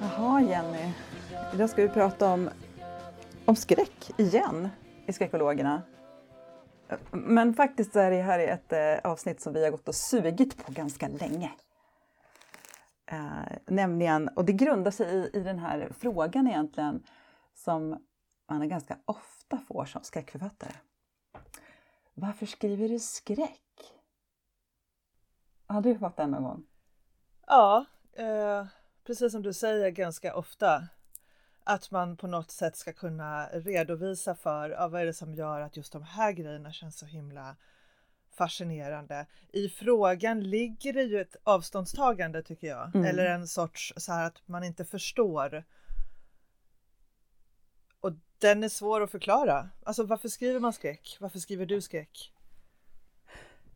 Jaha Jenny, idag ska vi prata om, om skräck igen i Skräckologerna. Men faktiskt är det här ett eh, avsnitt som vi har gått och sugit på ganska länge. Eh, nämligen, och det grundar sig i, i den här frågan egentligen som man ganska ofta får som skräckförfattare. Varför skriver du skräck? Har du fått den någon gång? Ja, eh, precis som du säger ganska ofta. Att man på något sätt ska kunna redovisa för ja, vad är det som gör att just de här grejerna känns så himla fascinerande. I frågan ligger det ju ett avståndstagande tycker jag, Mm. eller en sorts så här att man inte förstår. Och den är svår att förklara. Alltså varför skriver man skräck? Varför skriver du skräck?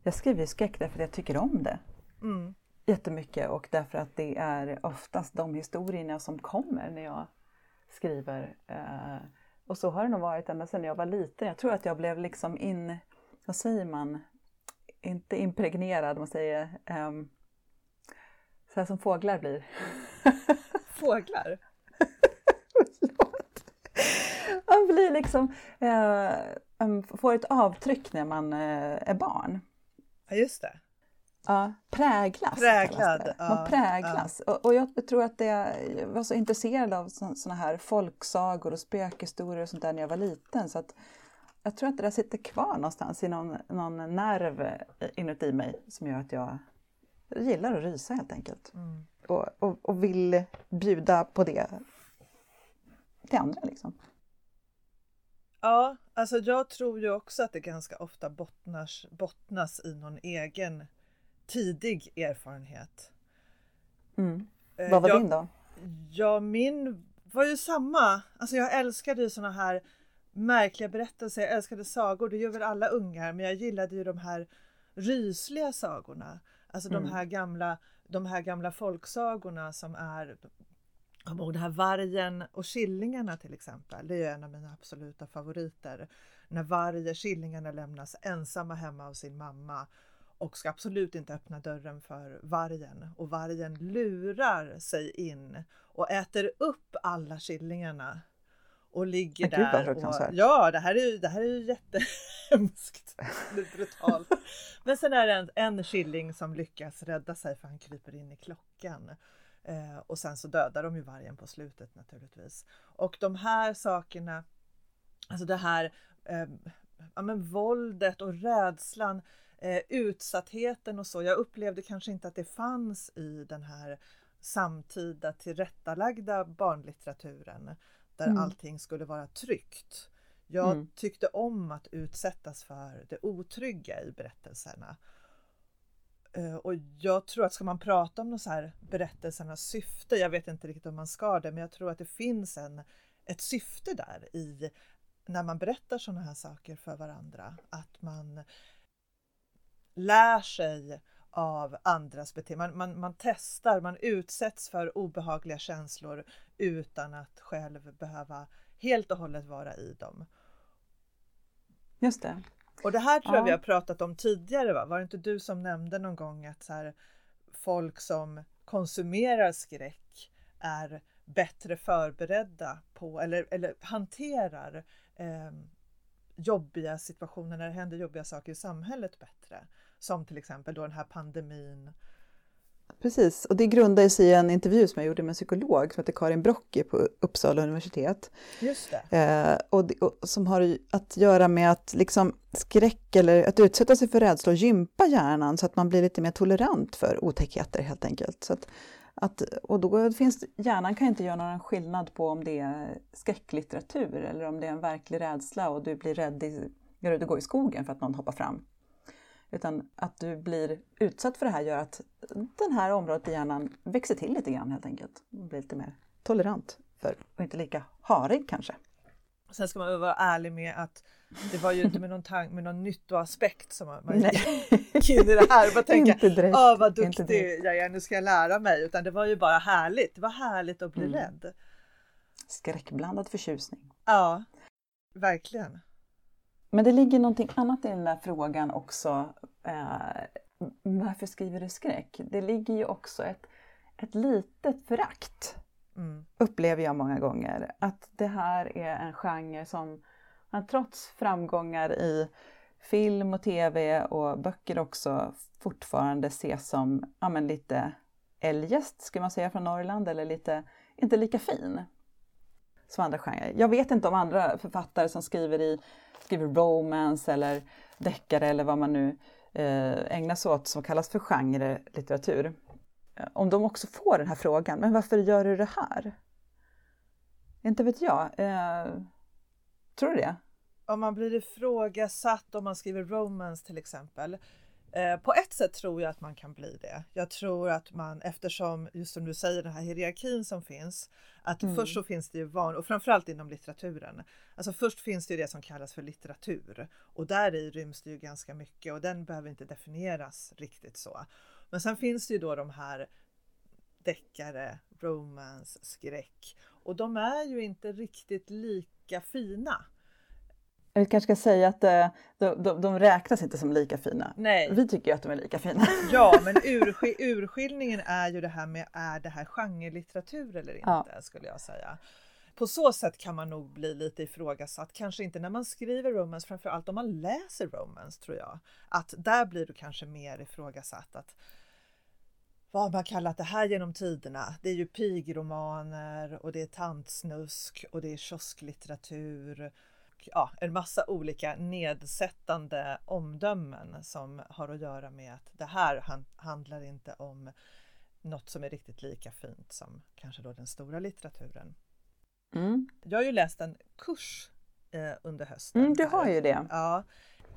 Jag skriver skräck därför att jag tycker om det. Mm. jättemycket och därför att det är oftast de historierna som kommer när jag skriver. Eh, och så har det nog varit ända sedan jag var liten. Jag tror att jag blev liksom in, vad säger man, inte impregnerad, man säger ehm, så här som fåglar blir. Fåglar? Förlåt. Man blir liksom, em, får ett avtryck när man eh, är barn. Ja, just det. Ja, präglas. Präglad, Man präglas. Och, och jag tror att det, jag var så intresserad av sådana här folksagor och spökhistorier och sånt där när jag var liten. Så att jag tror att det där sitter kvar någonstans i någon, någon nerv inuti mig som gör att jag gillar att rysa helt enkelt. Mm. Och, och, och vill bjuda på det till andra liksom. Ja, alltså jag tror ju också att det ganska ofta bottnas, bottnas i någon egen tidig erfarenhet. Mm. Eh, Vad var jag, din då? Ja, min var ju samma. Alltså jag älskade ju såna här märkliga berättelser. Jag älskade sagor, det gör väl alla ungar, men jag gillade ju de här rysliga sagorna. Alltså de Mm. här gamla, de här gamla folksagorna som är kommer ihåg det här vargen och killingarna till exempel. Det är en av mina absoluta favoriter. När vargen, killingarna lämnas ensamma hemma av sin mamma och ska absolut inte öppna dörren för vargen och vargen lurar sig in och äter upp alla killingarna och ligger Men gud, där. Och, ja, det här är ju, det här är ju jättehemskt. Brutalt. Men sen är det en, en killing som lyckas rädda sig för han kryper in i klockan. Eh, och sen så dödar de ju vargen på slutet naturligtvis. Och de här sakerna, alltså det här eh, ja, men våldet och rädslan, eh, utsattheten och så. Jag upplevde kanske inte att det fanns i den här samtida tillrättalagda barnlitteraturen där Mm. allting skulle vara tryggt. Jag Mm. tyckte om att utsättas för det otrygga i berättelserna. Eh, Och jag tror att ska man prata om de så här berättelsernas syfte, jag vet inte riktigt om man ska det, men jag tror att det finns en, ett syfte där i när man berättar sådana här saker för varandra. Att man lär sig av andras beteende. Man, man, man testar, man utsätts för obehagliga känslor utan att själv behöva helt och hållet vara i dem. Just det. Och det här tror jag Ja. vi har pratat om tidigare, va? var det inte du som nämnde någon gång att så här, folk som konsumerar skräck är bättre förberedda på eller, eller hanterar eh, jobbiga situationer när det händer jobbiga saker i samhället bättre. Som till exempel då den här pandemin. Precis, och det grundar sig i en intervju som jag gjorde med en psykolog som heter Karin Brocki på Uppsala universitet. Just det. Eh, och, det- och som har att göra med att liksom skräck eller att utsätta sig för rädsla och gympa hjärnan så att man blir lite mer tolerant för otäckheter helt enkelt. Så att, att, och då finns hjärnan kan inte göra någon skillnad på om det är skräcklitteratur eller om det är en verklig rädsla och du blir rädd i, eller du går i skogen för att någon hoppar fram. Utan att du blir utsatt för det här gör att den här området i hjärnan växer till lite grann helt enkelt. Blir lite mer tolerant för, och inte lika harig kanske. Sen ska man vara ärlig med att det var ju inte med någon, tank, med någon nyttoaspekt som man, gick in i det här och bara tänka. Åh vad duktig jag är, nu ska jag lära mig. Utan det var ju bara härligt. Det var härligt att bli Mm. rädd. Skräckblandad förtjusning. Ja, verkligen. Men det ligger någonting annat i den där frågan också. Eh, varför skriver du skräck? Det ligger ju också ett, ett litet förakt, Mm. upplever jag många gånger. Att det här är en genre som trots framgångar i film och tv och böcker också fortfarande ses som ja, men lite eljest, ska man säga, från Norrland eller lite, inte lika fin som andra genrer. Jag vet inte om andra författare som skriver i skriver romance eller deckare eller vad man nu eh, ägnar sig åt som kallas för genre-litteratur. Eh, om de också får den här frågan, men varför gör du det här? Inte vet jag. Eh, tror du det? Om man blir ifrågasatt om man skriver romance till exempel. Eh, på ett sätt tror jag att man kan bli det. Jag tror att man eftersom, just som du säger, den här hierarkin som finns, att Mm. först så finns det ju van och framförallt inom litteraturen. Alltså först finns det ju det som kallas för litteratur och där i ryms det ju ganska mycket och den behöver inte definieras riktigt så. Men sen finns det ju då de här deckare, romance, skräck och de är ju inte riktigt lika fina. Jag kanske ska säga att eh, de, de, de räknas inte som lika fina. Nej. Vi tycker ju att de är lika fina. Ja, men ursk- urskiljningen är ju det här med är det här genrelitteratur eller inte Ja. skulle jag säga. På så sätt kan man nog bli lite ifrågasatt, kanske inte när man skriver romance, framför allt om man läser romance tror jag. Att där blir du kanske mer ifrågasatt. Att, vad man kallat det här genom tiderna? Det är ju pigromaner och det är tantsnusk och det är kiosklitteratur. Ja, en massa olika nedsättande omdömen som har att göra med att det här han, handlar inte om något som är riktigt lika fint som kanske då den stora litteraturen. Mm. Jag har ju läst en kurs eh, under hösten. Mm, du har ju det. Ja,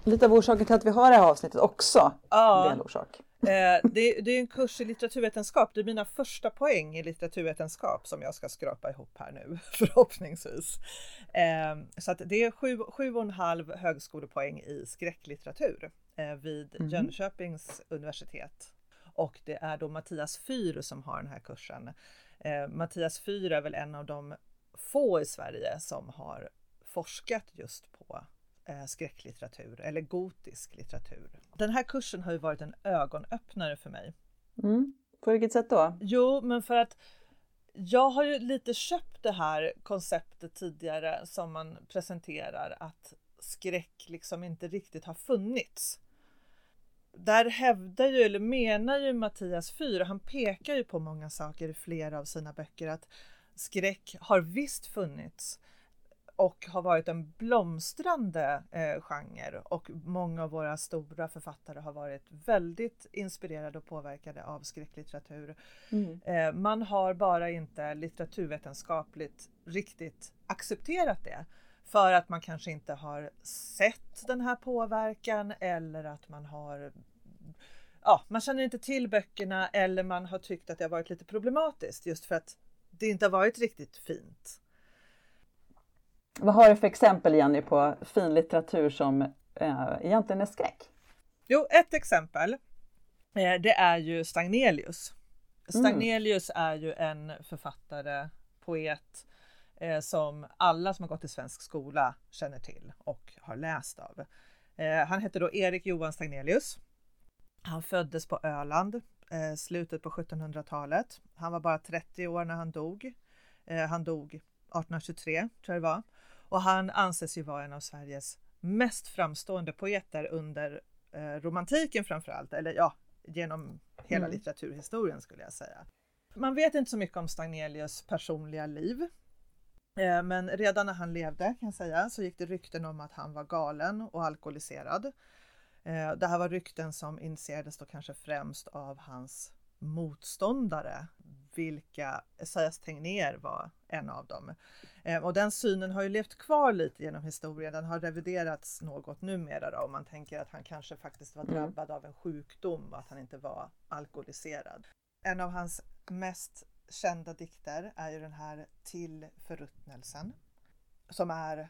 Lite av orsaken till att vi har det här avsnittet också. ja. Det är en orsak. Eh, det, det är en kurs i litteraturvetenskap. Det är mina första poäng i litteraturvetenskap som jag ska skrapa ihop här nu förhoppningsvis. Eh, så att det är sju, sju och en halv högskolepoäng i skräcklitteratur eh, vid Mhm. Jönköpings universitet. Och det är då Mattias Fyr som har den här kursen. Eh, Mattias Fyr är väl en av de få i Sverige som har forskat just på skräcklitteratur eller gotisk litteratur. Den här kursen har ju varit en ögonöppnare för mig. Mm. På vilket sätt då? Jo, men för att jag har ju lite köpt det här konceptet tidigare som man presenterar att skräck liksom inte riktigt har funnits. Där hävdar ju, eller menar ju Mattias Fyr, han pekar ju på många saker i flera av sina böcker, att skräck har visst funnits och har varit en blomstrande eh, genre och många av våra stora författare har varit väldigt inspirerade och påverkade av skräcklitteratur. Mm. Eh, man har bara inte litteraturvetenskapligt riktigt accepterat det för att man kanske inte har sett den här påverkan eller att man har Ja, man känner inte till böckerna eller man har tyckt att det har varit lite problematiskt just för att det inte har varit riktigt fint. Vad har du för exempel Jenny på fin litteratur som eh, egentligen är skräck? Jo, ett exempel. Eh, det är ju Stagnelius. Stagnelius är ju en författare, poet eh, som alla som har gått i svensk skola känner till och har läst av. Eh, han heter då Erik Johan Stagnelius. Han föddes på Öland eh, slutet på 1700-talet. Han var bara 30 år när han dog. Eh, han dog 1823 tror jag det var. Och han anses ju vara en av Sveriges mest framstående poeter under eh, romantiken framför allt, eller ja, genom hela Mm. litteraturhistorien skulle jag säga. Man vet inte så mycket om Stagnelius personliga liv. Eh, Men redan när han levde kan jag säga så gick det rykten om att han var galen och alkoholiserad. Eh, Det här var rykten som initierades då kanske främst av hans motståndare, vilka Esaias Tegnér var en av dem. Eh, Och den synen har ju levt kvar lite genom historien. Den har reviderats något numera då, om man tänker att han kanske faktiskt var Mm. drabbad av en sjukdom och att han inte var alkoholiserad. En av hans mest kända dikter är ju den här Till förruttnelsen som är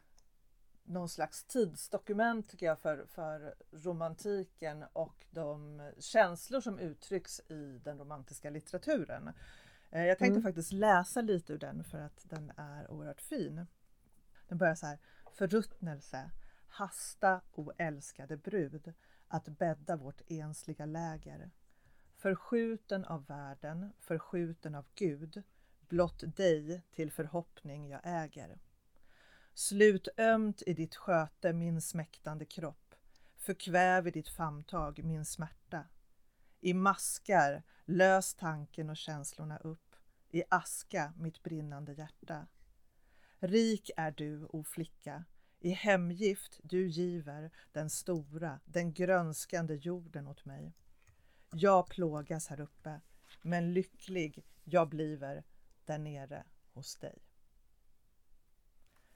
någon slags tidsdokument tycker jag för, för romantiken och de känslor som uttrycks i den romantiska litteraturen. Eh, jag tänkte Mm. faktiskt läsa lite ur den för att den är oerhört fin. Den börjar så här. Förruttnelse, hasta, o älskade brud, att bädda vårt ensliga läger. Förskjuten av världen, förskjuten av Gud, blott dig till förhoppning jag äger. Slut ömt i ditt sköte min smäktande kropp, förkväv i ditt famntag min smärta. I maskar lös tanken och känslorna upp, i aska mitt brinnande hjärta. Rik är du, o flicka, i hemgift du giver den stora, den grönskande jorden åt mig. Jag plågas här uppe, men lycklig jag bliver där nere hos dig.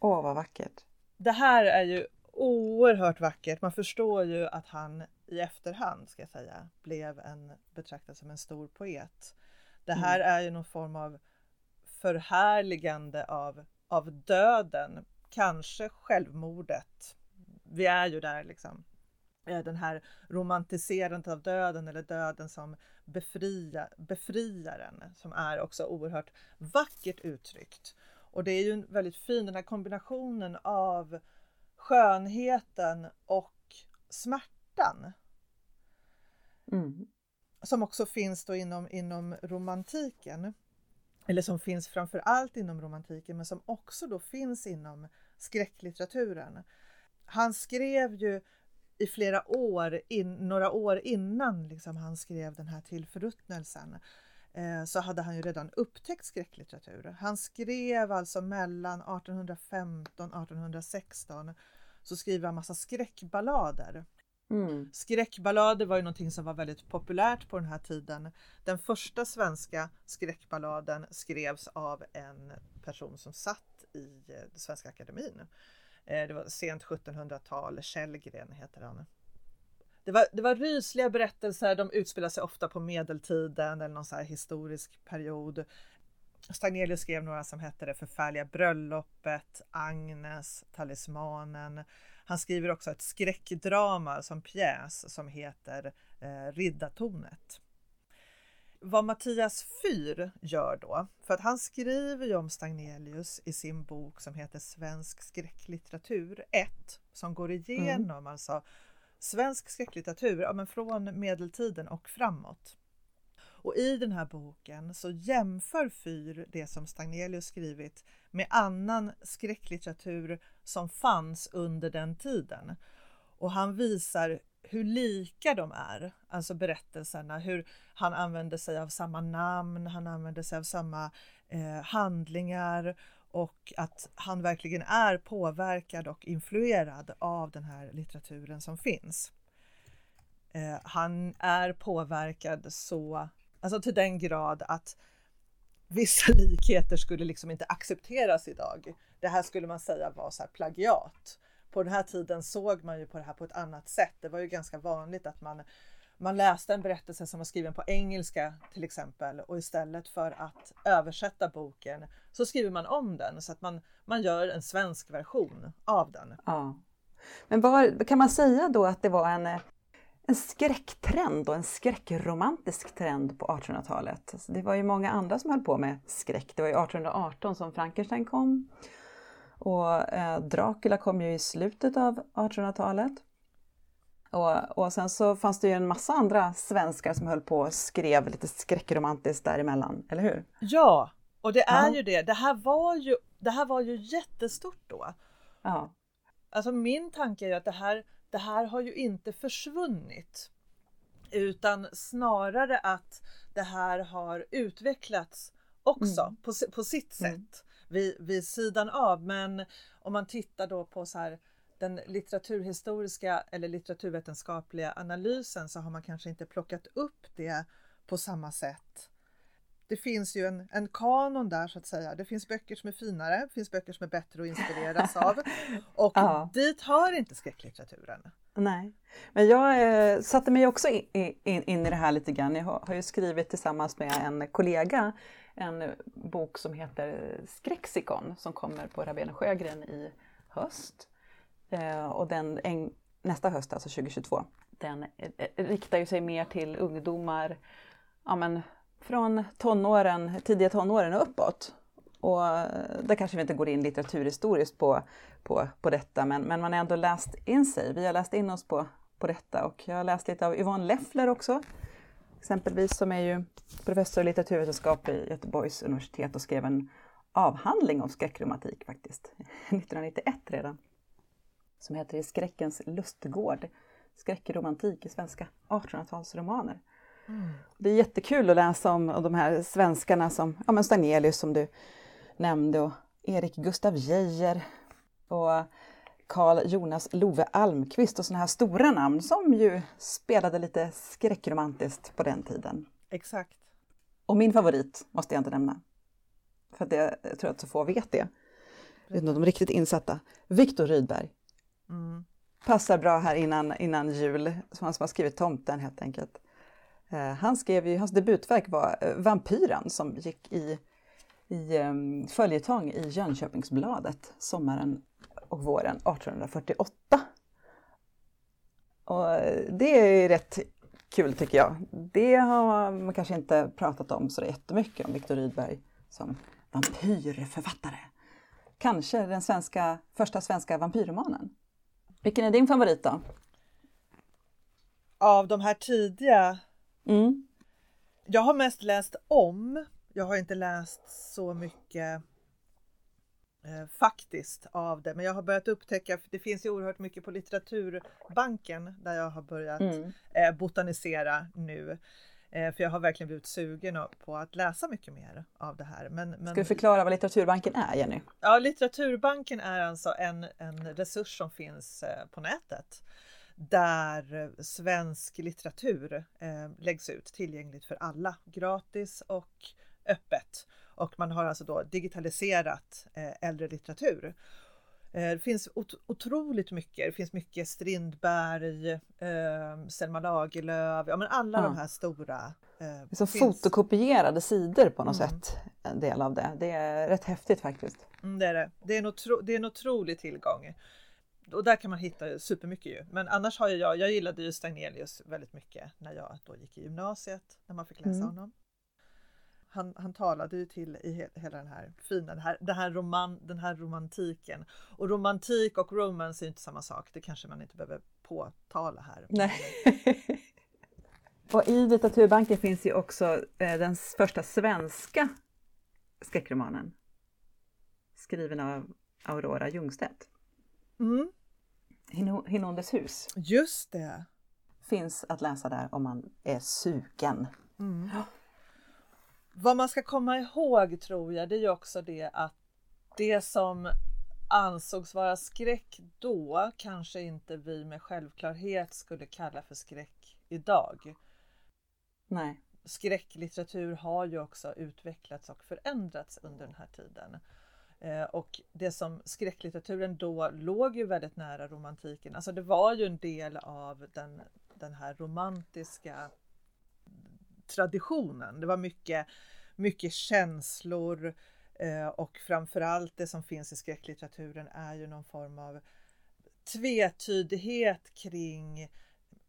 Åh, vad vackert. Det här är ju oerhört vackert. Man förstår ju att han i efterhand, ska jag säga, blev en betraktad som en stor poet. Det här är ju någon form av förhärligande av, av döden, kanske självmordet. Vi är ju där liksom. Eh, Den här romantiserandet av döden eller döden som befria, befriaren som är också oerhört vackert uttryckt. Och det är ju en väldigt fin den här kombinationen av skönheten och smärtan Mm. som också finns då inom, inom romantiken. Eller som finns framför allt inom romantiken men som också då finns inom skräcklitteraturen. Han skrev ju i flera år, in, några år innan liksom han skrev den här Till förruttnelsen, eh, så hade han ju redan upptäckt skräcklitteratur. Han skrev alltså mellan 1815 och 1816 så skriver han massa skräckballader. Mm. Skräckballader var ju någonting som var väldigt populärt på den här tiden. Den första svenska skräckballaden skrevs av en person som satt i eh, Svenska Akademin. Eh, Det var sent 1700-tal, Källgren heter han. Det var, det var rysliga berättelser, de utspelar sig ofta på medeltiden eller någon så historisk period. Stagnelius skrev några som hette Det förfärliga bröllopet, Agnes, Talismanen. Han skriver också ett skräckdrama som pjäs som heter eh, Riddartornet. Vad Mattias Fyr gör då, för att han skriver ju om Stagnelius i sin bok som heter Svensk skräcklitteratur 1 som går igenom alltså svensk skräcklitteratur ja, men från medeltiden och framåt. Och i den här boken så jämför Fyr det som Stagnelius skrivit med annan skräcklitteratur som fanns under den tiden. Och han visar hur lika de är, alltså berättelserna, hur han använder sig av samma namn, han använder sig av samma eh, handlingar och att han verkligen är påverkad och influerad av den här litteraturen som finns. Eh, han är påverkad så, alltså till den grad att vissa likheter skulle liksom inte accepteras idag. Det här skulle man säga var så här plagiat. På den här tiden såg man ju på det här på ett annat sätt. Det var ju ganska vanligt att man, man läste en berättelse som var skriven på engelska till exempel och istället för att översätta boken så skriver man om den så att man, man gör en svensk version av den. Ja. Men var, kan man säga då att det var en, en skräcktrend och en skräckromantisk trend på 1800-talet? Alltså det var ju många andra som höll på med skräck. Det var ju 1818 som Frankenstein kom. Och eh, Dracula kom ju i slutet av 1800-talet. Och, och sen så fanns det ju en massa andra svenskar som höll på och skrev lite skräckromantiskt däremellan, eller hur? Ja, och det är Ja. ju det. Det här var ju, det här var ju jättestort då. Ja. Alltså min tanke är ju att det här, det här har ju inte försvunnit. Utan snarare att det här har utvecklats också Mm. på, på sitt sätt Mm. vid, vid sidan av. Men om man tittar då på så här, den litteraturhistoriska eller litteraturvetenskapliga analysen så har man kanske inte plockat upp det på samma sätt. Det finns ju en, en kanon där så att säga. Det finns böcker som är finare, det finns böcker som är bättre att inspireras av. Och Ja. dit hör inte skräcklitteraturen. Nej, men jag eh, satte mig också in, in, in i det här lite grann. Jag har, har ju skrivit tillsammans med en kollega en bok som heter Skräcksikon som kommer på Rabén Sjögren i höst. Eh, och den en, nästa höst, alltså 2022, den eh, eh, riktar ju sig mer till ungdomar ja, men, från tonåren, tidiga tonåren och uppåt. Och där kanske vi inte går in litteraturhistoriskt på, på, på detta, men, men man har ändå läst in sig. Vi har läst in oss på, på detta och jag har läst lite av Yvonne Leffler också. Exempelvis som är ju professor i litteraturvetenskap vid Göteborgs universitet och skrev en avhandling om skräckromantik faktiskt, 1991 redan. Som heter I skräckens lustgård. Skräckromantik i svenska 1800-talsromaner. Det är jättekul att läsa om, om de här svenskarna som ja, men Stagnelius som du nämnde och Erik Gustav Geijer och Carl Jonas Love Almqvist och sådana här stora namn som ju spelade lite skräckromantiskt på den tiden. Exakt. Och min favorit måste jag inte nämna. För att det, jag tror att så få vet det. Utan de riktigt insatta. Viktor Rydberg. Mm. Passar bra här innan, innan jul, som han som har skrivit Tomten helt enkelt. Eh, han skrev ju, hans debutverk var eh, Vampyren som gick i, i um, följetong i Jönköpingsbladet sommaren och våren 1848. Och eh, det är rätt kul tycker jag. Det har man kanske inte pratat om så jättemycket om Viktor Rydberg som vampyrförfattare. Kanske den svenska, första svenska vampyrromanen. Vilken är din favorit då? Av de här tidiga, Mm. jag har mest läst om. Jag har inte läst så mycket eh, faktiskt av det, men jag har börjat upptäcka, för det finns ju oerhört mycket på litteraturbanken där jag har börjat Mm. eh, botanisera nu. Eh, för jag har verkligen blivit sugen på att läsa mycket mer av det här. Men, men... Ska du förklara vad Litteraturbanken är, Jenny? Ja, Litteraturbanken är alltså en, en resurs som finns eh, på nätet där svensk litteratur eh, läggs ut tillgängligt för alla, gratis och öppet. Och man har alltså då digitaliserat eh, äldre litteratur. Eh, Det finns ot- otroligt mycket. Det finns mycket Strindberg, eh, Selma Lagerlöf, ja men alla Ja. de här stora. Eh, Det är som finns. fotokopierade sidor på något Mm. sätt, en del av det. Det är rätt häftigt faktiskt. Mm, det är det. Det är, en otro, det är en otrolig tillgång. Och där kan man hitta supermycket ju. Men annars har jag, jag gillade ju Stagnelius väldigt mycket när jag då gick i gymnasiet, när man fick läsa Mm. honom. Han, han talade ju till i he, hela den här fina, den här, den, här roman, den här romantiken. Och romantik och romance är inte samma sak, det kanske man inte behöver påtala här. Nej. och i Litteraturbanken finns ju också eh, den första svenska skräckromanen. Skriven av Aurora Ljungstedt. Mm, Hinondes hus just det. finns att läsa där om man är sugen. Mm. Vad man ska komma ihåg tror jag, det är ju också det att det som ansågs vara skräck då kanske inte vi med självklarhet skulle kalla för skräck idag. Nej. Skräcklitteratur har ju också utvecklats och förändrats under den här tiden. Eh, Och det som skräcklitteraturen då låg ju väldigt nära romantiken. Alltså det var ju en del av den, den här romantiska traditionen. Det var mycket, mycket känslor eh, och framförallt det som finns i skräcklitteraturen är ju någon form av tvetydighet kring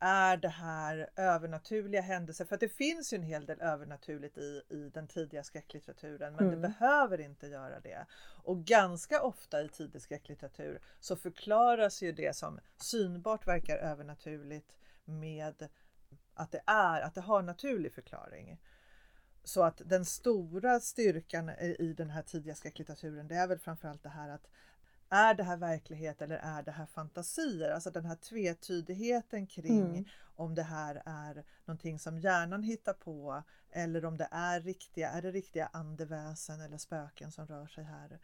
är det här övernaturliga händelser? För att det finns ju en hel del övernaturligt i, i den tidiga skräcklitteraturen men Mm. det behöver inte göra det. Och ganska ofta i tidig skräcklitteratur så förklaras ju det som synbart verkar övernaturligt med att det är, att det har naturlig förklaring. Så att den stora styrkan i i den här tidiga skräcklitteraturen det är väl framförallt det här att är det här verklighet eller är det här fantasier? Alltså den här tvetydigheten kring Mm. om det här är någonting som hjärnan hittar på eller om det är riktiga, är det riktiga andeväsen eller spöken som rör sig här?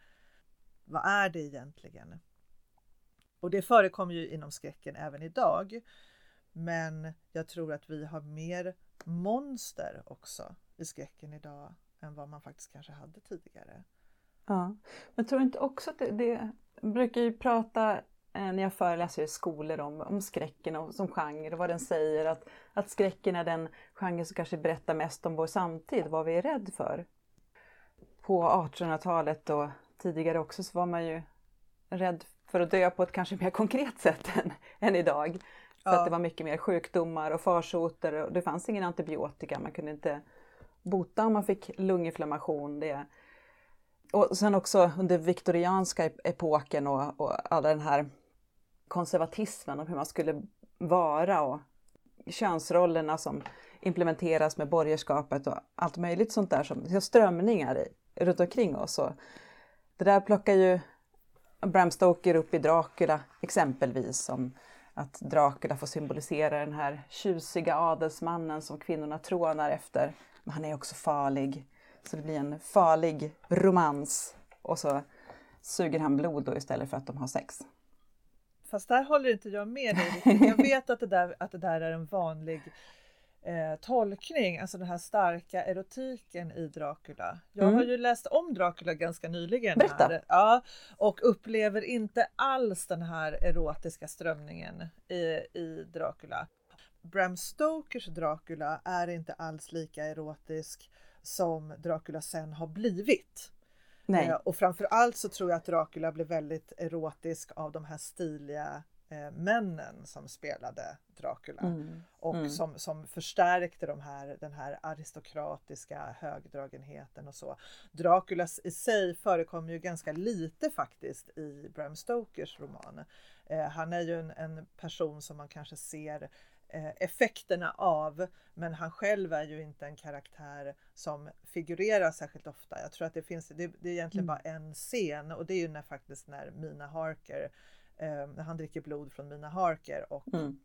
Vad är det egentligen? Och det förekommer ju inom skräcken även idag. Men jag tror att vi har mer monster också i skräcken idag än vad man faktiskt kanske hade tidigare. Ja. Men tror inte också att det, det jag brukar ju prata eh, när jag föreläser i skolor om, om skräcken och, som genre och vad den säger att, att skräcken är den genre som kanske berättar mest om vår samtid, vad vi är rädd för. På 1800-talet och tidigare också så var man ju rädd för att dö på ett kanske mer konkret sätt än, än idag. För Ja. att det var mycket mer sjukdomar och farsoter och det fanns ingen antibiotika. Man kunde inte bota om man fick lunginflammation. Det. Och sen också under viktorianska ep- epoken och, och alla den här konservatismen om hur man skulle vara och könsrollerna som implementeras med borgerskapet och allt möjligt sånt där som strömningar i, runt omkring oss. Och det där plockar ju Bram Stoker upp i Dracula exempelvis som att Dracula får symbolisera den här tjusiga adelsmannen som kvinnorna trånar efter. Men han är också farlig. Så det blir en farlig romans och så suger han blod då istället för att de har sex. Fast där håller inte jag med dig. Jag vet att det där, att det där är en vanlig eh, tolkning, alltså den här starka erotiken i Dracula. Jag Mm. har ju läst om Dracula ganska nyligen. Berätta. Här, ja, och upplever inte alls den här erotiska strömningen i, i Dracula. Bram Stokers Dracula är inte alls lika erotisk som Dracula sen har blivit. Nej, Eh, och framför allt så tror jag att Dracula blev väldigt erotisk av de här stiliga eh, männen som spelade Dracula. Mm, Och mm. som, som förstärkte de här, den här aristokratiska högdragenheten och så. Dracula i sig förekommer ju ganska lite faktiskt i Bram Stokers roman. Eh, han är ju en, en person som man kanske ser eh, effekterna av, men han själv är ju inte en karaktär som figurerar särskilt ofta. Jag tror att det finns, det, det är egentligen bara en scen och det är ju när faktiskt när Mina Harker, eh, han dricker blod från Mina Harker och mm.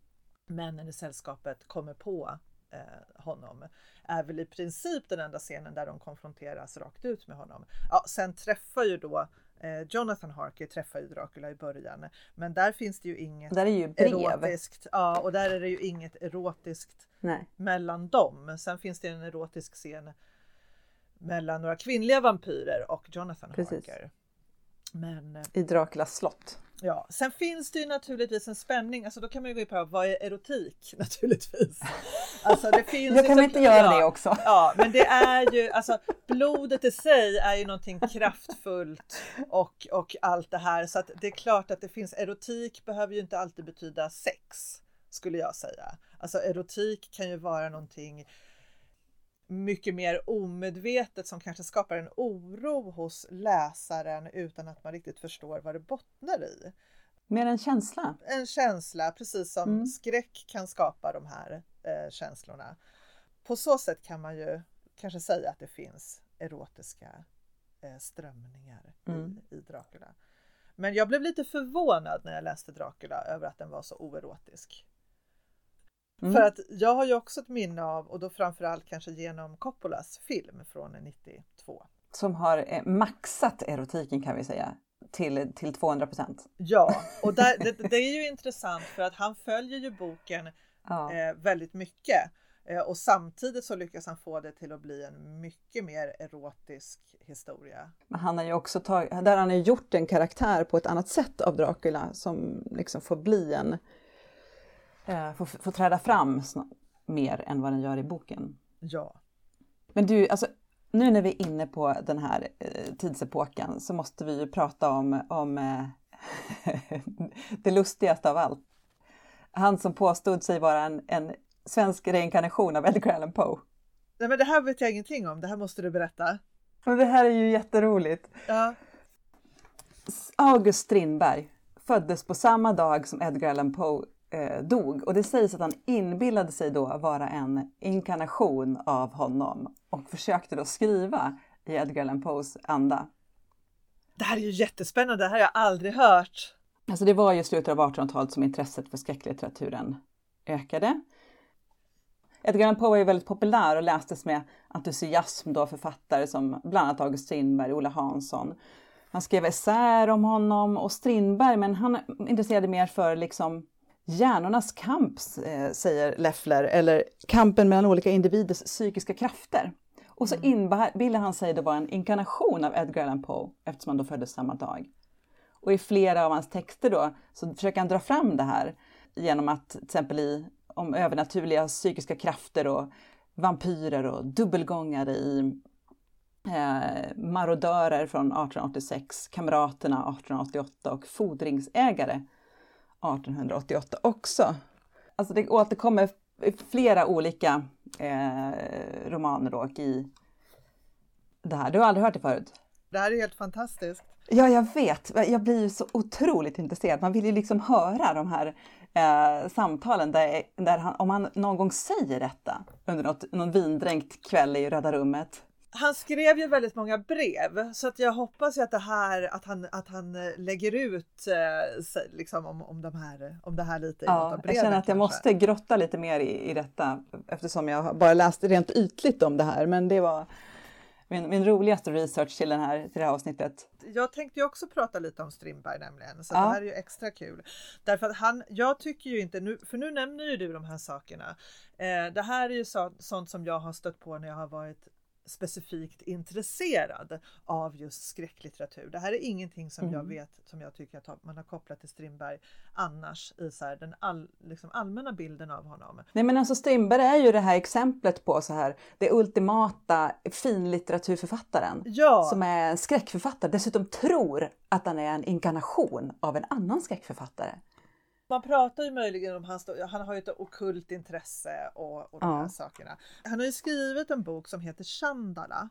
männen i sällskapet kommer på eh, honom är väl i princip den enda scenen där de konfronteras rakt ut med honom. Ja, sen träffar ju då eh, Jonathan Harker träffar ju Dracula i början, men där finns det ju inget Där är ju brev. erotiskt. Ja, och där är det ju inget erotiskt Nej. mellan dem. Sen finns det en erotisk scen mellan några kvinnliga vampyrer och Jonathan Precis. Harker. Men eh, I Draculas slott. Ja, sen finns det ju naturligtvis en spänning, alltså då kan man ju gå in på vad är erotik naturligtvis. Alltså det finns Jag kan så- inte göra ja, det också? Ja, men det är ju, alltså blodet i sig är ju någonting kraftfullt och, och allt det här. Så att det är klart att det finns, erotik behöver ju inte alltid betyda sex, skulle jag säga. Alltså erotik kan ju vara någonting mycket mer omedvetet som kanske skapar en oro hos läsaren utan att man riktigt förstår vad det bottnar i. Mer en känsla. En känsla, precis som Mm. skräck kan skapa de här eh, känslorna. På så sätt kan man ju kanske säga att det finns erotiska eh, strömningar Mm. i, i Dracula. Men jag blev lite förvånad när jag läste Dracula över att den var så oerotisk. Mm. För att jag har ju också ett minne av, och då framförallt kanske genom Coppolas film från 92. Som har eh, maxat erotiken kan vi säga. Till, till 200 procent. Ja, och där, det, det är ju intressant för att han följer ju boken Ja. eh, väldigt mycket. Eh, och samtidigt så lyckas han få det till att bli en mycket mer erotisk historia. Men han har ju också tagit, där har han ju gjort en karaktär på ett annat sätt av Dracula som liksom får bli en, eh, får, får träda fram mer än vad den gör i boken. Ja, Men du, alltså nu när vi är inne på den här eh, tidsepoken så måste vi ju prata om, om eh, det lustigaste av allt. Han som påstod sig vara en, en svensk reinkarnation av Edgar Allan Poe. Nej, men det här vet jag ingenting om. Det här måste du berätta. Men det här är ju jätteroligt. Ja, August Strindberg föddes på samma dag som Edgar Allan Poe dog och det sägs att han inbillade sig då vara en inkarnation av honom och försökte då skriva i Edgar Allan Poes anda. det här är ju jättespännande. Det här har jag aldrig hört. Alltså det var ju slutet av 1800-talet som intresset för skräcklitteraturen ökade. Edgar Allan Poe var ju väldigt populär och lästes med entusiasm då av författare som bland annat August Strindberg och Ola Hansson. Han skrev essäer om honom och Strindberg, men han intresserade mer för liksom hjärnornas kamp, eh, säger Leffler, eller kampen mellan olika individers psykiska krafter. Och så inbillar han sig då vara en inkarnation av Edgar Allan Poe eftersom han då föddes samma dag. Och i flera av hans texter då så försöker han dra fram det här genom att till exempel i om övernaturliga psykiska krafter och vampyrer och dubbelgångare i eh, Marodörer från 1886, Kamraterna 1888 och Fordringsägare 1888 också. Alltså det återkommer flera olika eh, romaner då i det här. Du har aldrig hört det förut? Det här är helt fantastiskt. Ja, jag vet. Jag blir ju så otroligt intresserad. Man vill ju liksom höra de här eh, samtalen där, där han, om han någon gång säger detta under något, någon vindränkt kväll i Röda rummet. Han skrev ju väldigt många brev så att jag hoppas ju att det här att han, att han eh, lägger ut eh, liksom om, om, de här, om det här lite ja, breven, Jag känner att jag måste grotta lite mer i, i detta eftersom jag bara läst rent ytligt om det här. Men det var min, min roligaste research till, den här, till det här avsnittet. Jag tänkte ju också prata lite om Strindberg nämligen, så Ja. det här är ju extra kul. Därför att han, jag tycker ju inte, nu, för nu nämner ju du de här sakerna. Eh, det här är ju så, sånt som jag har stött på när jag har varit specifikt intresserad av just skräcklitteratur. Det här är ingenting som jag Mm. vet, som jag tycker att man har kopplat till Strindberg annars i så den all, liksom allmänna bilden av honom. Nej men alltså Strindberg är ju det här exemplet på så här, det ultimata finlitteraturförfattaren. Ja, Som är en skräckförfattare, dessutom tror att han är en inkarnation av en annan skräckförfattare. Man pratar ju möjligen om hans, han har ju ett okult intresse och, och de Ja. här sakerna. Han har ju skrivit en bok som heter Chandala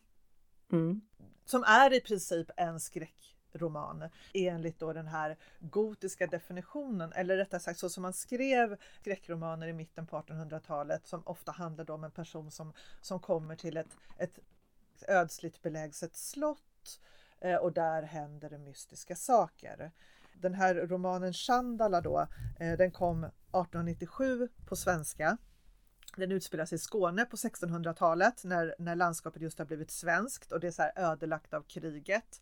Mm. som är i princip en skräckroman enligt då den här gotiska definitionen, eller rättare sagt så som man skrev skräckromaner i mitten på 1800-talet som ofta handlade om en person som, som kommer till ett, ett ödsligt belägset slott eh, och där händer det mystiska saker. Den här romanen Chandala då, eh, den kom 1897 på svenska. Den utspelar sig i Skåne på 1600-talet när, när landskapet just har blivit svenskt och det är så här ödelagt av kriget.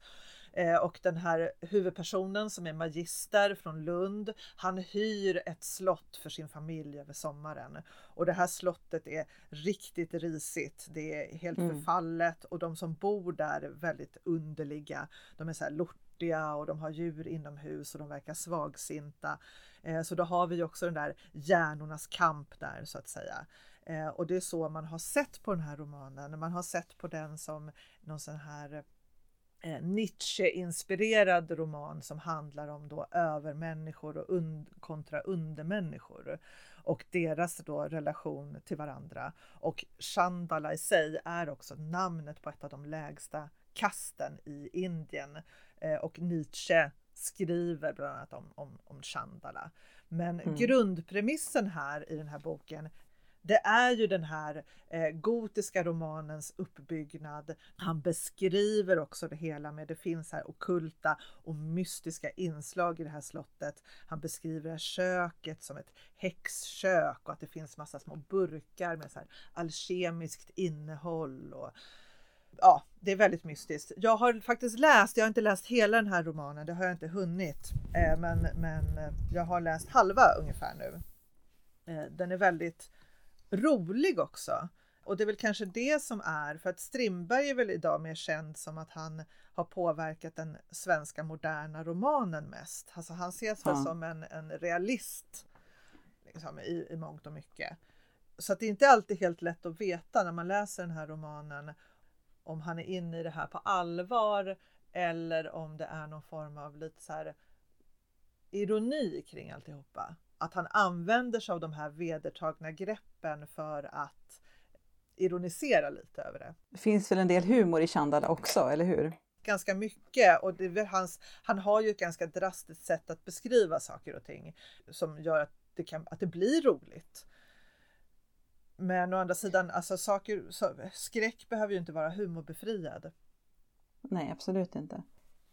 Eh, och den här huvudpersonen som är magister från Lund, han hyr ett slott för sin familj över sommaren. Och det här slottet är riktigt risigt. Det är helt Mm. förfallet och de som bor där är väldigt underliga. De är så här lortiga och de har djur inomhus och de verkar svagsinta. Eh, så då har vi också den där hjärnornas kamp där så att säga. Eh, och det är så man har sett på den här romanen. Man har sett på den som någon sån här eh, Nietzsche-inspirerad roman som handlar om då övermänniskor och und- kontra undermänniskor och deras då relation till varandra. Och Chandala i sig är också namnet på ett av de lägsta kasten i Indien och Nietzsche skriver bland annat om, om, om Chandala. Men Mm. grundpremissen här i den här boken det är ju den här eh, gotiska romanens uppbyggnad. Han beskriver också det hela med det finns här okulta och mystiska inslag i det här slottet. Han beskriver köket som ett häxkök och att det finns massa små burkar med så här alkemiskt innehåll. Och, ja, det är väldigt mystiskt. Jag har faktiskt läst, jag har inte läst hela den här romanen, det har jag inte hunnit, eh, men, men eh, jag har läst halva ungefär nu. Eh, den är väldigt rolig också. Och det är väl kanske det som är, för att Strindberg är väl idag mer känd som att han har påverkat den svenska moderna romanen mest. Alltså han ses väl Ja. som en, en realist liksom, i, i mångt och mycket. Så att det är inte alltid helt lätt att veta när man läser den här romanen om han är inne i det här på allvar eller om det är någon form av lite så här ironi kring alltihopa. Att han använder sig av de här vedertagna greppen för att ironisera lite över det. Det finns väl en del humor i Chandala också, eller hur? Ganska mycket och hans, han har ju ett ganska drastiskt sätt att beskriva saker och ting som gör att det, kan, att det blir roligt. Men å andra sidan, alltså saker, så, skräck behöver ju inte vara humorbefriad. Nej, absolut inte.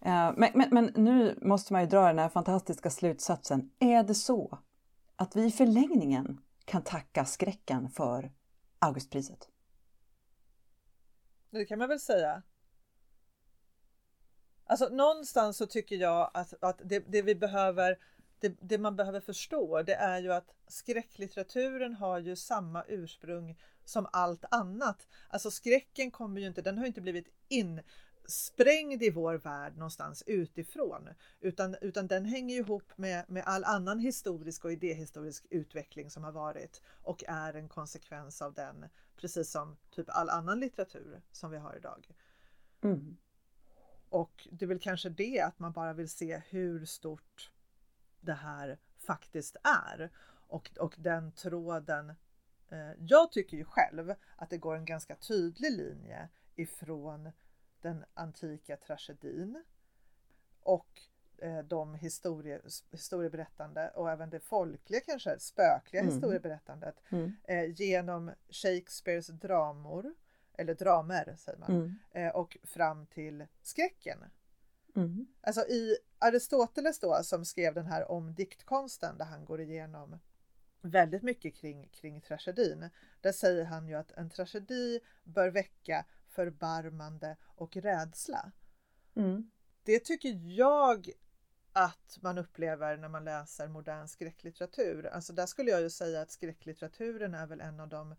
Eh, Men, men, men nu måste man ju dra den här fantastiska slutsatsen. Är det så att vi i förlängningen kan tacka skräcken för Augustpriset? Det kan man väl säga. Alltså någonstans så tycker jag att, att det, det vi behöver, det, det man behöver förstå, det är ju att skräcklitteraturen har ju samma ursprung som allt annat. Alltså skräcken kommer ju inte, den har inte blivit insprängd i vår värld någonstans utifrån, utan, utan den hänger ihop med, med all annan historisk och idéhistorisk utveckling som har varit och är en konsekvens av den, precis som typ all annan litteratur som vi har idag. Mm. Och det är väl kanske det att man bara vill se hur stort det här faktiskt är. Och, och den tråden. Eh, jag tycker ju själv att det går en ganska tydlig linje ifrån den antika tragedin och eh, de historie, historieberättande och även det folkliga kanske spökliga Mm. historieberättandet Mm. eh, genom Shakespeares dramor eller dramer säger man Mm. eh, och fram till skräcken. Mm. Alltså i Aristoteles då som skrev den här om diktkonsten där han går igenom väldigt mycket kring, kring tragedin. Där säger han ju att en tragedi bör väcka förbarmande och rädsla. Mm. Det tycker jag att man upplever när man läser modern skräcklitteratur. Alltså där skulle jag ju säga att skräcklitteraturen är väl en av de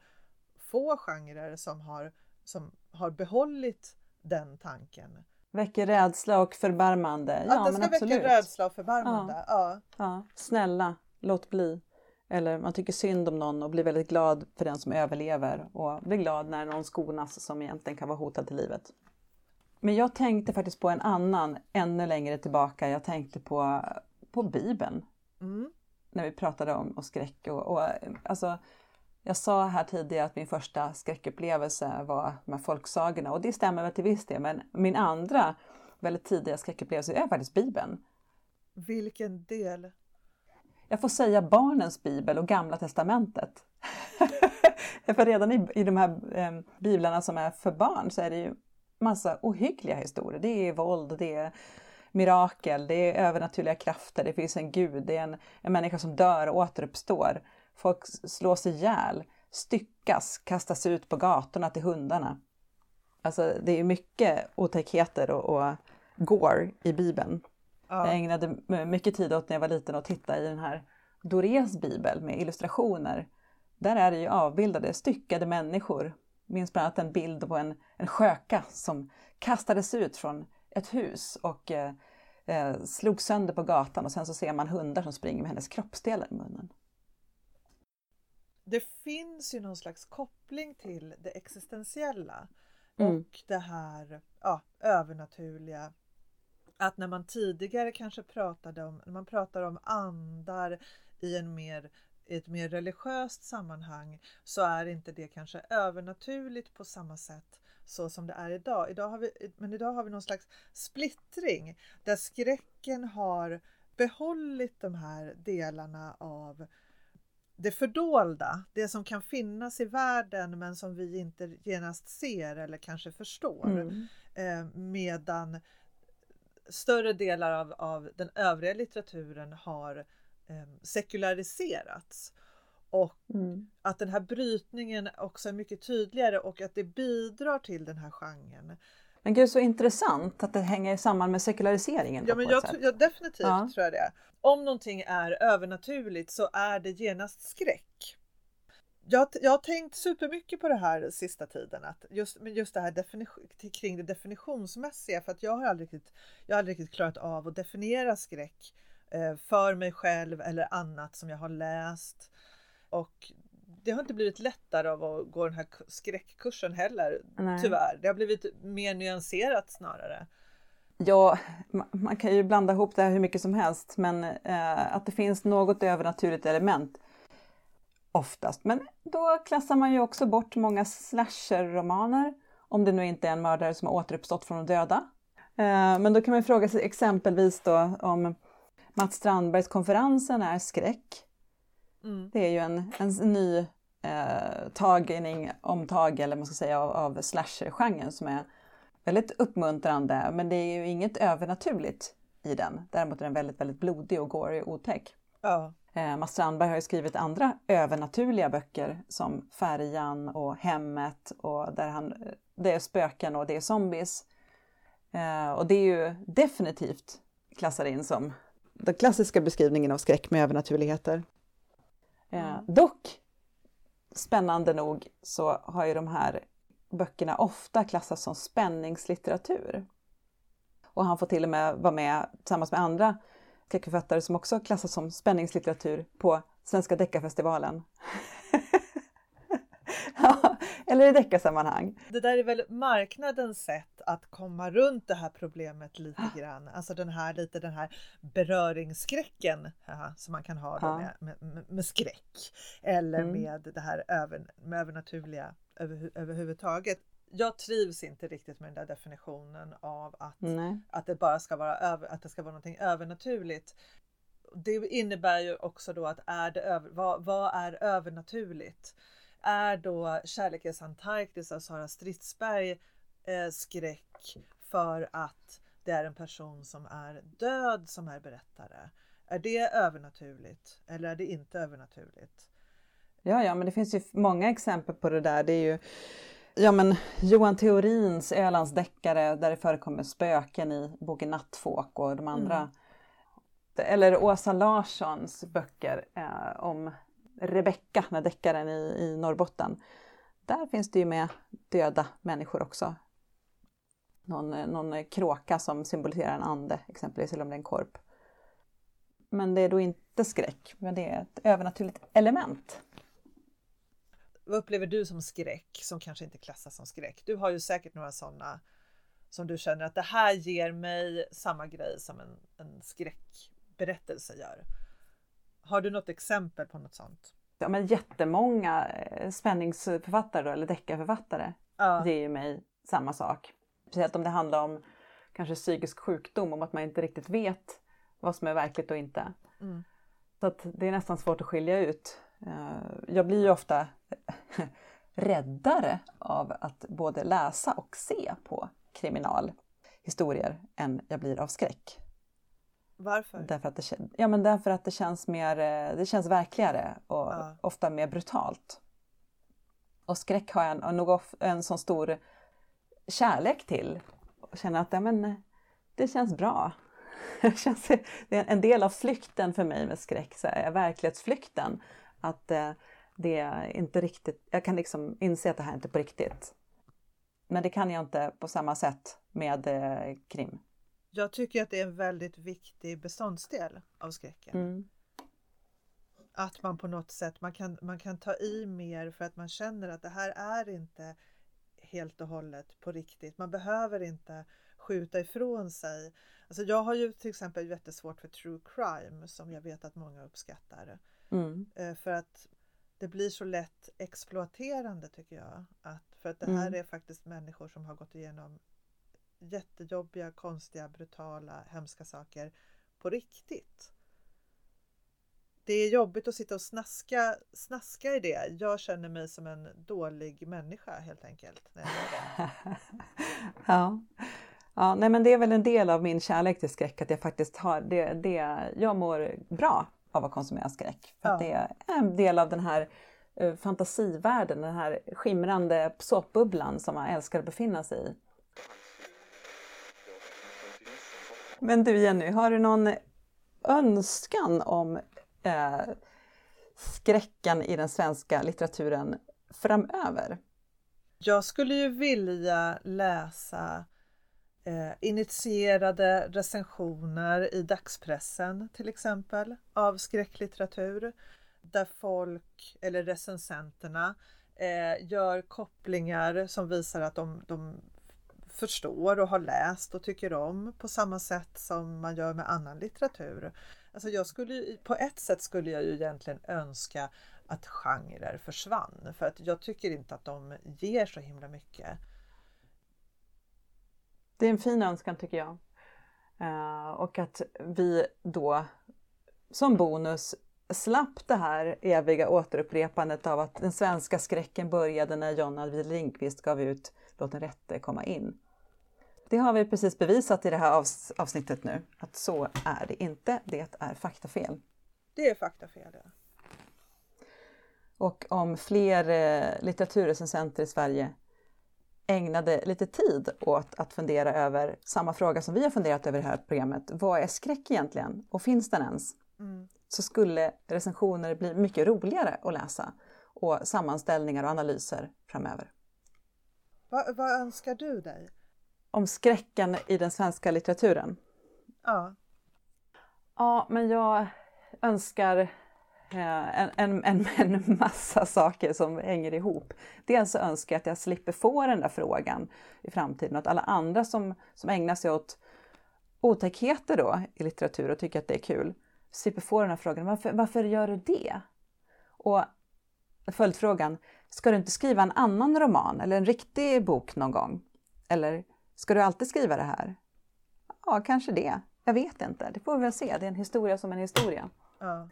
få genrer som har, som har behållit den tanken. Väcker rädsla och förbarmande. Ja, att den men ska absolut. väcka rädsla och förbarmande. Ja. Ja, snälla, låt bli. Eller man tycker synd om någon och blir väldigt glad för den som överlever och blir glad när någon skonas som egentligen kan vara hotad till livet. Men jag tänkte faktiskt på en annan ännu längre tillbaka. Jag tänkte på, på Bibeln Mm. när vi pratade om och skräck. Och, och, alltså, jag sa här tidigare att min första skräckupplevelse var med folksagorna och det stämmer väl till viss del. Men min andra väldigt tidiga skräckupplevelse är faktiskt Bibeln. Vilken del? Jag får säga barnens bibel och gamla testamentet. för redan i, i de här eh, biblarna som är för barn så är det ju massa ohyggliga historier. Det är våld, det är mirakel, det är övernaturliga krafter, det finns en gud, det är en, en människa som dör och återuppstår. Folk slås ihjäl, styckas, kastas ut på gatorna till hundarna. Alltså det är mycket otäckheter och, och gore i bibeln. Jag Ja. ägnade m- mycket tid åt när jag var liten att titta i den här Dorés bibel med illustrationer. Där är det ju avbildade styckade människor. Jag minns bland annat en bild på en, en sköka som kastades ut från ett hus och eh, eh, slog sönder på gatan och sen så ser man hundar som springer med hennes kroppsdelar i munnen. Det finns ju någon slags koppling till det existentiella Mm. och det här ja, övernaturliga. Att när man tidigare kanske pratade om, när man pratar om andar i en mer i ett mer religiöst sammanhang så är inte det kanske övernaturligt på samma sätt så som det är idag. idag har vi, men idag har vi någon slags splittring där skräcken har behållit de här delarna av det fördolda, det som kan finnas i världen men som vi inte genast ser eller kanske förstår. Mm. Eh, medan större delar av, av den övriga litteraturen har eh, sekulariserats. Och Mm. att den här brytningen också är mycket tydligare och att det bidrar till den här genren. Men gud så intressant att det hänger samman med sekulariseringen. Ja, men jag, jag definitivt Ja. tror jag det. Om någonting är övernaturligt så är det genast skräck. Jag, jag har tänkt supermycket på det här sista tiden, att just, men just det här definition, kring det definitionsmässiga, för att jag har aldrig riktigt, jag har aldrig riktigt klarat av att definiera skräck eh, för mig själv eller annat som jag har läst. Och det har inte blivit lättare av att gå den här skräckkursen heller, Nej. tyvärr. Det har blivit mer nyanserat snarare. Ja, ma- man kan ju blanda ihop det här hur mycket som helst, men eh, att det finns något övernaturligt element oftast. Men då klassar man ju också bort många slasher-romaner, om det nu inte är en mördare som har återuppstått från de döda. Eh, men då kan man fråga sig exempelvis då om Mats Strandbergs Konferensen är skräck. Mm. Det är ju en, en ny eh, tagning, omtag eller man ska säga, av, av slasher-genren som är väldigt uppmuntrande, men det är ju inget övernaturligt i den. Däremot är den väldigt, väldigt blodig och gory och otäck. Ja. Eh, Mats Strandberg har ju skrivit andra övernaturliga böcker som Färjan och Hemmet och där han, eh, det är spöken och det är zombies. Eh, och det är ju definitivt klassar in som den klassiska beskrivningen av skräck med övernaturligheter. Eh, Mm. dock, spännande nog, så har ju de här böckerna ofta klassats som spänningslitteratur. Och han får till och med vara med tillsammans med andra skräckförfattare som också klassas som spänningslitteratur på Svenska deckarfestivalen. eller eller i deckarsammanhang. Det där är väl marknadens sätt att komma runt det här problemet lite grann. Alltså den här lite den här beröringsskräcken ja, som man kan ha Ja. med, med, med skräck eller Mm. med det här över, med övernaturliga över, överhuvudtaget. Jag trivs inte riktigt med den där definitionen av att Nej. att det bara ska vara över, att det ska vara någonting övernaturligt. Det innebär ju också då att är det över, vad, vad är övernaturligt? Är då Kärlekens Antarktis av Sara Stridsberg eh, skräck för att det är en person som är död som är berättare? Är det övernaturligt eller är det inte övernaturligt? Ja, ja, men det finns ju många exempel på det där. Det är ju ja, men Johan Theorins Ölandsdeckare där det förekommer spöken i boken Nattfåk och de andra. Mm. Eller Åsa Larssons böcker eh, om Rebecka, den här deckaren i, i Norrbotten. Där finns det ju med döda människor också. Någon, eh, någon eh, kråka som symboliserar en ande exempelvis, eller om det är en korp. Men det är då inte skräck, men det är ett övernaturligt element. Vad upplever du som skräck som kanske inte klassas som skräck? Du har ju säkert några sådana som du känner att det här ger mig samma grej som en, en skräckberättelse gör. Har du något exempel på något sånt? ja, men jättemånga eh, spänningsförfattare då, eller deckarförfattare Ja, ger mig samma sak. Speciellt om det handlar om kanske psykisk sjukdom, om att man inte riktigt vet vad som är verkligt och inte. Mm. Så att det är nästan svårt att skilja ut. Eh, Jag blir ju ofta räddare av att både läsa och se på kriminalhistorier än jag blir av skräck. Varför? Därför att det, ja, men därför att det känns mer, eh, det känns verkligare och Ja. ofta mer brutalt. Och skräck har jag nog en sån stor kärlek till. Och känner att ja, men, det känns bra. Det, känns, det är en del av flykten för mig med skräck, så är verklighetsflykten. Att eh, det är inte riktigt, jag kan liksom inse att det här inte är på riktigt. Men det kan jag inte på samma sätt med eh, krim. Jag tycker att det är en väldigt viktig beståndsdel av skräcken. Mm. Att man på något sätt man kan, man kan ta i mer för att man känner att det här är inte helt och hållet på riktigt. Man behöver inte skjuta ifrån sig. Alltså jag har ju till exempel jättesvårt för true crime som jag vet att många uppskattar. Mm. Eh, För att det blir så lätt exploaterande tycker jag. Att, för att det här Mm. är faktiskt människor som har gått igenom jättejobbiga, konstiga, brutala, hemska saker på riktigt. Det är jobbigt att sitta och snaska, snaska i det. Jag känner mig som en dålig människa helt enkelt. När jag gör det. ja. ja, nej men det är väl en del av min kärlek till skräck att jag faktiskt har det, det jag mår bra av att konsumera skräck. För Ja. det är en del av den här eh, fantasivärlden, den här skimrande såpbubblan som man älskar att befinna sig i. Men du Jenny, har du någon önskan om eh, skräcken i den svenska litteraturen framöver? Jag skulle ju vilja läsa eh, initierade recensioner i dagspressen till exempel av skräcklitteratur där folk eller recensenterna eh, gör kopplingar som visar att de, de förstår och har läst och tycker om på samma sätt som man gör med annan litteratur. Alltså jag skulle, på ett sätt skulle jag ju egentligen önska att genrer försvann för att jag tycker inte att de ger så himla mycket. Det är en fin önskan tycker jag. Eh, och att vi då som bonus slapp det här eviga återupprepandet av att den svenska skräcken började när John Alvid Lindqvist gav ut Låt den rätte komma in. Det har vi precis bevisat i det här avs- avsnittet nu, att så är det inte. Det är faktafel. Det är faktafel. Ja. Och om fler eh, litteraturrecensenter i Sverige ägnade lite tid åt att fundera över samma fråga som vi har funderat över i det här programmet. Vad är skräck egentligen? Och finns den ens? Mm. Så skulle recensioner bli mycket roligare att läsa och sammanställningar och analyser framöver. Vad, vad önskar du dig? Om skräcken i den svenska litteraturen. Ja, Ja, men jag önskar eh, en, en, en, en massa saker som hänger ihop. Dels så önskar jag att jag slipper få den där frågan i framtiden och att alla andra som, som ägnar sig åt otäckheter då i litteratur och tycker att det är kul slipper få den här frågan. Varför, varför gör du det? Och följdfrågan, ska du inte skriva en annan roman eller en riktig bok någon gång? Eller ska du alltid skriva det här? Ja, kanske det. Jag vet inte. Det får vi väl se. Det är en historia som en historia. Ja.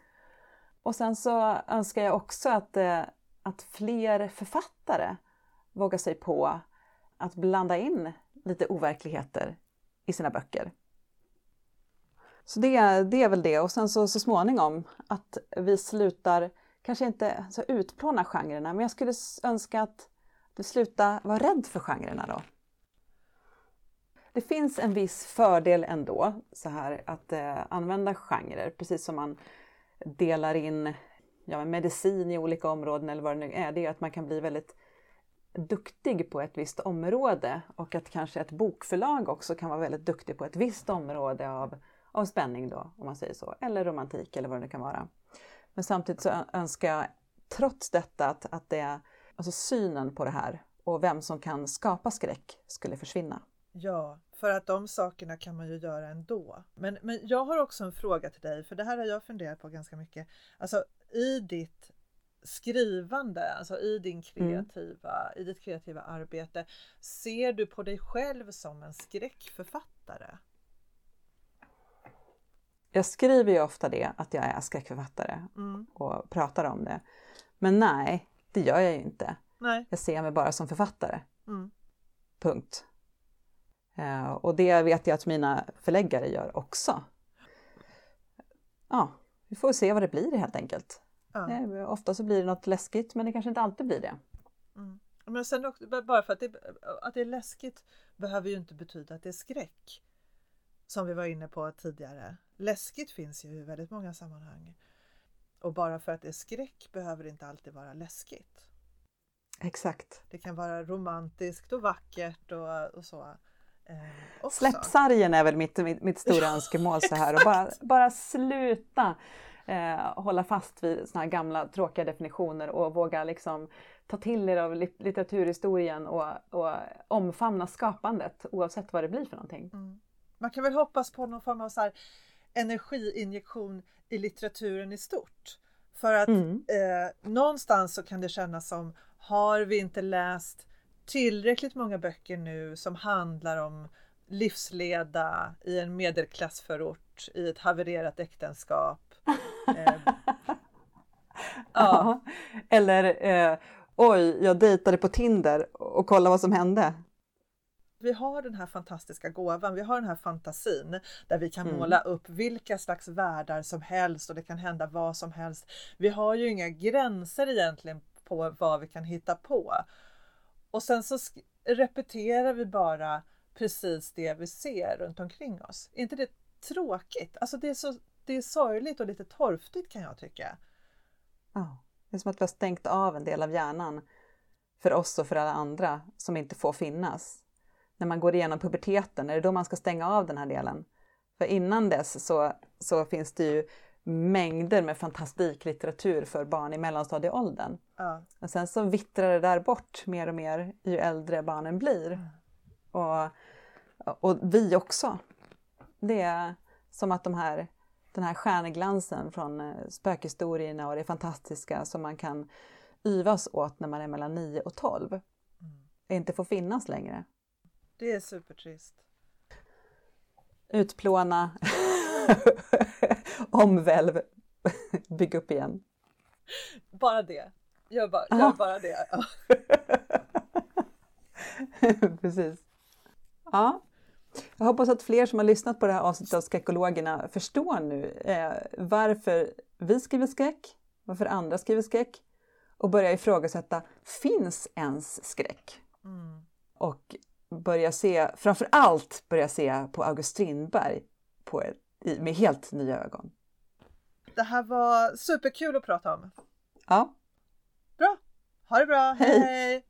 Och sen så önskar jag också att, eh, att fler författare vågar sig på att blanda in lite overkligheter i sina böcker. Så det, det är väl det. Och sen så, så småningom att vi slutar, kanske inte så utplåna genrerna, men jag skulle önska att vi slutar vara rädd för genrerna då. Det finns en viss fördel ändå så här att eh, använda genrer, precis som man delar in ja, medicin i olika områden eller vad det nu är. Det är att man kan bli väldigt duktig på ett visst område och att kanske ett bokförlag också kan vara väldigt duktig på ett visst område av, av spänning då, om man säger så, eller romantik eller vad det nu kan vara. Men samtidigt så önskar jag trots detta att, att det, alltså synen på det här och vem som kan skapa skräck skulle försvinna. Ja, för att de sakerna kan man ju göra ändå. Men, men jag har också en fråga till dig, för det här har jag funderat på ganska mycket. Alltså i ditt skrivande, alltså i din kreativa, i ditt kreativa arbete, ser du på dig själv som en skräckförfattare? Jag skriver ju ofta det, att jag är skräckförfattare Mm. och pratar om det. Men nej, det gör jag ju inte. Nej. Jag ser mig bara som författare. Mm. Punkt. Eh, och det vet jag att mina förläggare gör också. Ja, vi får se vad det blir helt enkelt. Ja. Eh, ofta så blir det något läskigt, men det kanske inte alltid blir det. Mm. Men sen också, bara för att det, att det är läskigt behöver ju inte betyda att det är skräck. Som vi var inne på tidigare. Läskigt finns ju i väldigt många sammanhang. Och bara för att det är skräck behöver det inte alltid vara läskigt. Exakt. Det kan vara romantiskt och vackert och, och så. Eh. Släpp sargen är väl mitt, mitt, mitt stora önskemål så här och bara, bara sluta eh, hålla fast vid såna här gamla tråkiga definitioner och våga liksom ta till er av lit- litteraturhistorien och, och omfamna skapandet oavsett vad det blir för någonting. Mm. Man kan väl hoppas på någon form av så här energiinjektion i litteraturen i stort. För att Mm. eh, någonstans så kan det kännas som, har vi inte läst tillräckligt många böcker nu som handlar om livsleda i en medelklassförort i ett havererat äktenskap? Eh, Ja. Eller eh, oj, jag dejtade på Tinder och kolla vad som hände. vi har den här fantastiska gåvan, vi har den här fantasin där vi kan Mm. måla upp vilka slags världar som helst och det kan hända vad som helst. Vi har ju inga gränser egentligen på vad vi kan hitta på. Och sen så repeterar vi bara precis det vi ser runt omkring oss. Är inte det tråkigt? Alltså det är, så, det är sorgligt och lite torftigt kan jag tycka. Ja, det är som att vi har stängt av en del av hjärnan för oss och för alla andra som inte får finnas. När man går igenom puberteten, är det då man ska stänga av den här delen? För innan dess så, så finns det ju mängder med fantastiklitteratur för barn i mellanstadieåldern. Ja. Och sen så vittrar det där bort mer och mer ju äldre barnen blir. Och, och vi också. Det är som att de här, den här stjärneglansen från eh, spökhistorierna och det fantastiska som man kan yvas åt när man är mellan 9 och 12 inte får finnas längre. Det är supertrist. Utplåna, omvälv, bygg upp igen. Bara det. Gör bara, gör bara det. Ja. Precis. Ja. Jag hoppas att fler som har lyssnat på det här avsnittet av Skräckologerna förstår nu eh, varför vi skriver skräck, varför andra skriver skräck och börjar ifrågasätta, finns ens skräck? Mm. Och börja se, framför allt börja se på August Strindberg på ett, med helt nya ögon. Det här var superkul att prata om. Ja, Bra! Ha det bra! Hej. hej.